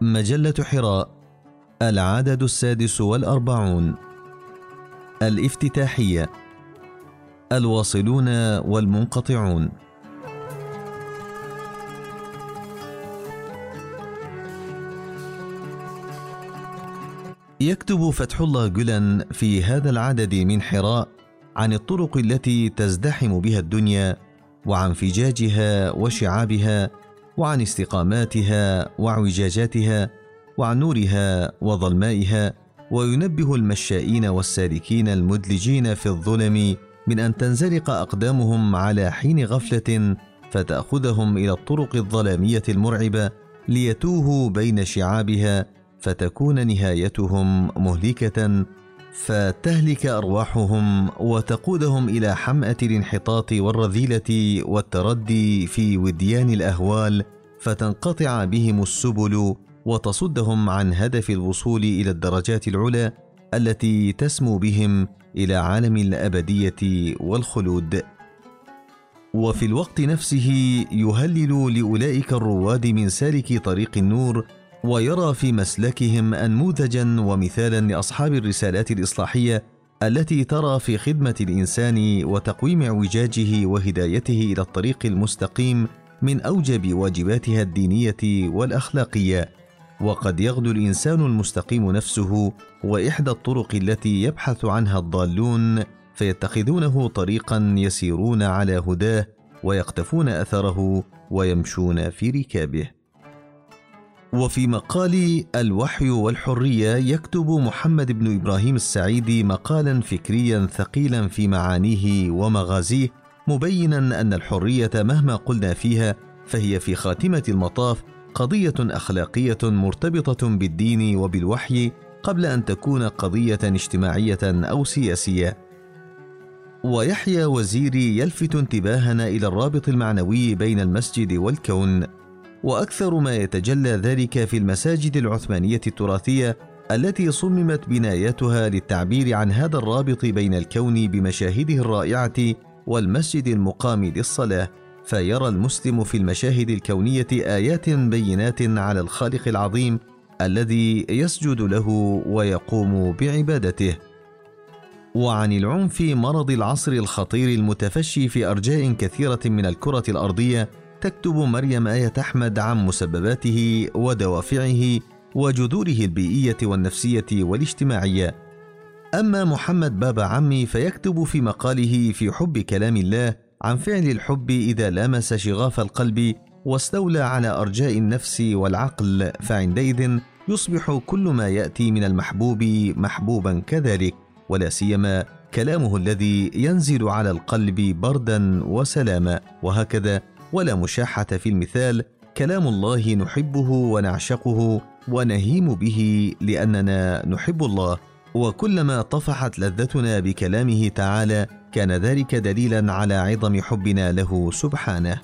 مجلة حراء العدد السادس والأربعون. الافتتاحية. الواصلون والمنقطعون. يكتب فتح الله جلن في هذا العدد من حراء عن الطرق التي تزدحم بها الدنيا وعن فجاجها وشعابها وعن استقاماتها واعوجاجاتها وعن نورها وظلمائها وينبه المشائين والسالكين المدلجين في الظلم من أن تنزلق أقدامهم على حين غفلة فتأخذهم إلى الطرق الظلامية المرعبة ليتوهوا بين شعابها فتكون نهايتهم مهلكة فتهلك أرواحهم وتقودهم إلى حمأة الانحطاط والرذيلة والتردي في وديان الأهوال فتنقطع بهم السبل وتصدهم عن هدف الوصول إلى الدرجات العلى التي تسمو بهم إلى عالم الأبدية والخلود. وفي الوقت نفسه يهلل لأولئك الرواد من سالك طريق النور ويرى في مسلكهم انموذجا ومثالا لأصحاب الرسالات الإصلاحية التي ترى في خدمة الإنسان وتقويم اعوجاجه وهدايته إلى الطريق المستقيم من أوجب واجباتها الدينية والأخلاقية. وقد يغدو الإنسان المستقيم نفسه وإحدى الطرق التي يبحث عنها الضالون فيتخذونه طريقا يسيرون على هداه ويقتفون أثره ويمشون في ركابه. وفي مقال الوحي والحرية يكتب محمد بن إبراهيم السعيدي مقالا فكريا ثقيلا في معانيه ومغازيه مبينا أن الحرية مهما قلنا فيها فهي في خاتمة المطاف قضية أخلاقية مرتبطة بالدين وبالوحي قبل أن تكون قضية اجتماعية أو سياسية. ويحيى وزيري يلفت انتباهنا إلى الرابط المعنوي بين المسجد والكون. وأكثر ما يتجلى ذلك في المساجد العثمانية التراثية التي صممت بناياتها للتعبير عن هذا الرابط بين الكون بمشاهده الرائعة والمسجد المقام للصلاة فيرى المسلم في المشاهد الكونية آيات بينات على الخالق العظيم الذي يسجد له ويقوم بعبادته. وعن العنف مرض العصر الخطير المتفشي في أرجاء كثيرة من الكرة الأرضية تكتب مريم آية أحمد عن مسبباته ودوافعه وجذوره البيئية والنفسية والاجتماعية. أما محمد بابا عمي فيكتب في مقاله في حب كلام الله عن فعل الحب إذا لامس شغاف القلب واستولى على أرجاء النفس والعقل فعندئذ يصبح كل ما يأتي من المحبوب محبوبا كذلك ولا سيما كلامه الذي ينزل على القلب بردا وسلاما وهكذا ولا مشاحة في المثال كلام الله نحبه ونعشقه ونهيم به لأننا نحب الله. وكلما طفحت لذتنا بكلامه تعالى كان ذلك دليلا على عظم حبنا له سبحانه.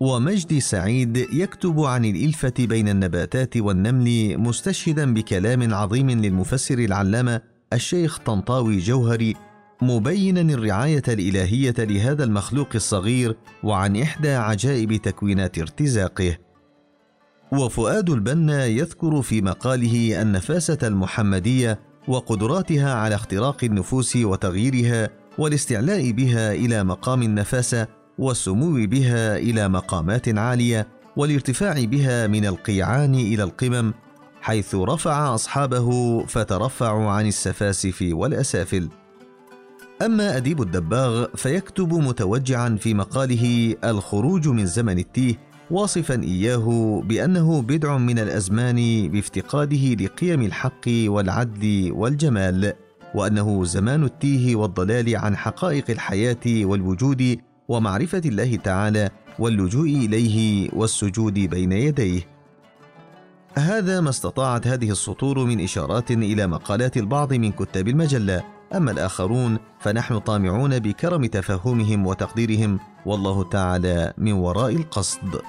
ومجدي سعيد يكتب عن الإلفة بين النباتات والنمل مستشهدا بكلام عظيم للمفسر العلامة الشيخ طنطاوي جوهري مبينا الرعاية الإلهية لهذا المخلوق الصغير وعن إحدى عجائب تكوينات ارتزاقه. وفؤاد البنا يذكر في مقاله النفاسة المحمدية وقدراتها على اختراق النفوس وتغييرها والاستعلاء بها إلى مقام النفاسة والسمو بها إلى مقامات عالية والارتفاع بها من القيعان إلى القمم حيث رفع أصحابه فترفعوا عن السفاسف والأسافل. أما أديب الدباغ فيكتب متوجعا في مقاله الخروج من زمن التيه واصفا إياه بأنه بدع من الأزمان بافتقاده لقيم الحق والعدل والجمال وأنه زمان التيه والضلال عن حقائق الحياة والوجود ومعرفة الله تعالى واللجوء إليه والسجود بين يديه. هذا ما استطاعت هذه السطور من إشارات إلى مقالات البعض من كتاب المجلة. أما الآخرون فنحن طامعون بكرم تفهمهم وتقديرهم والله تعالى من وراء القصد.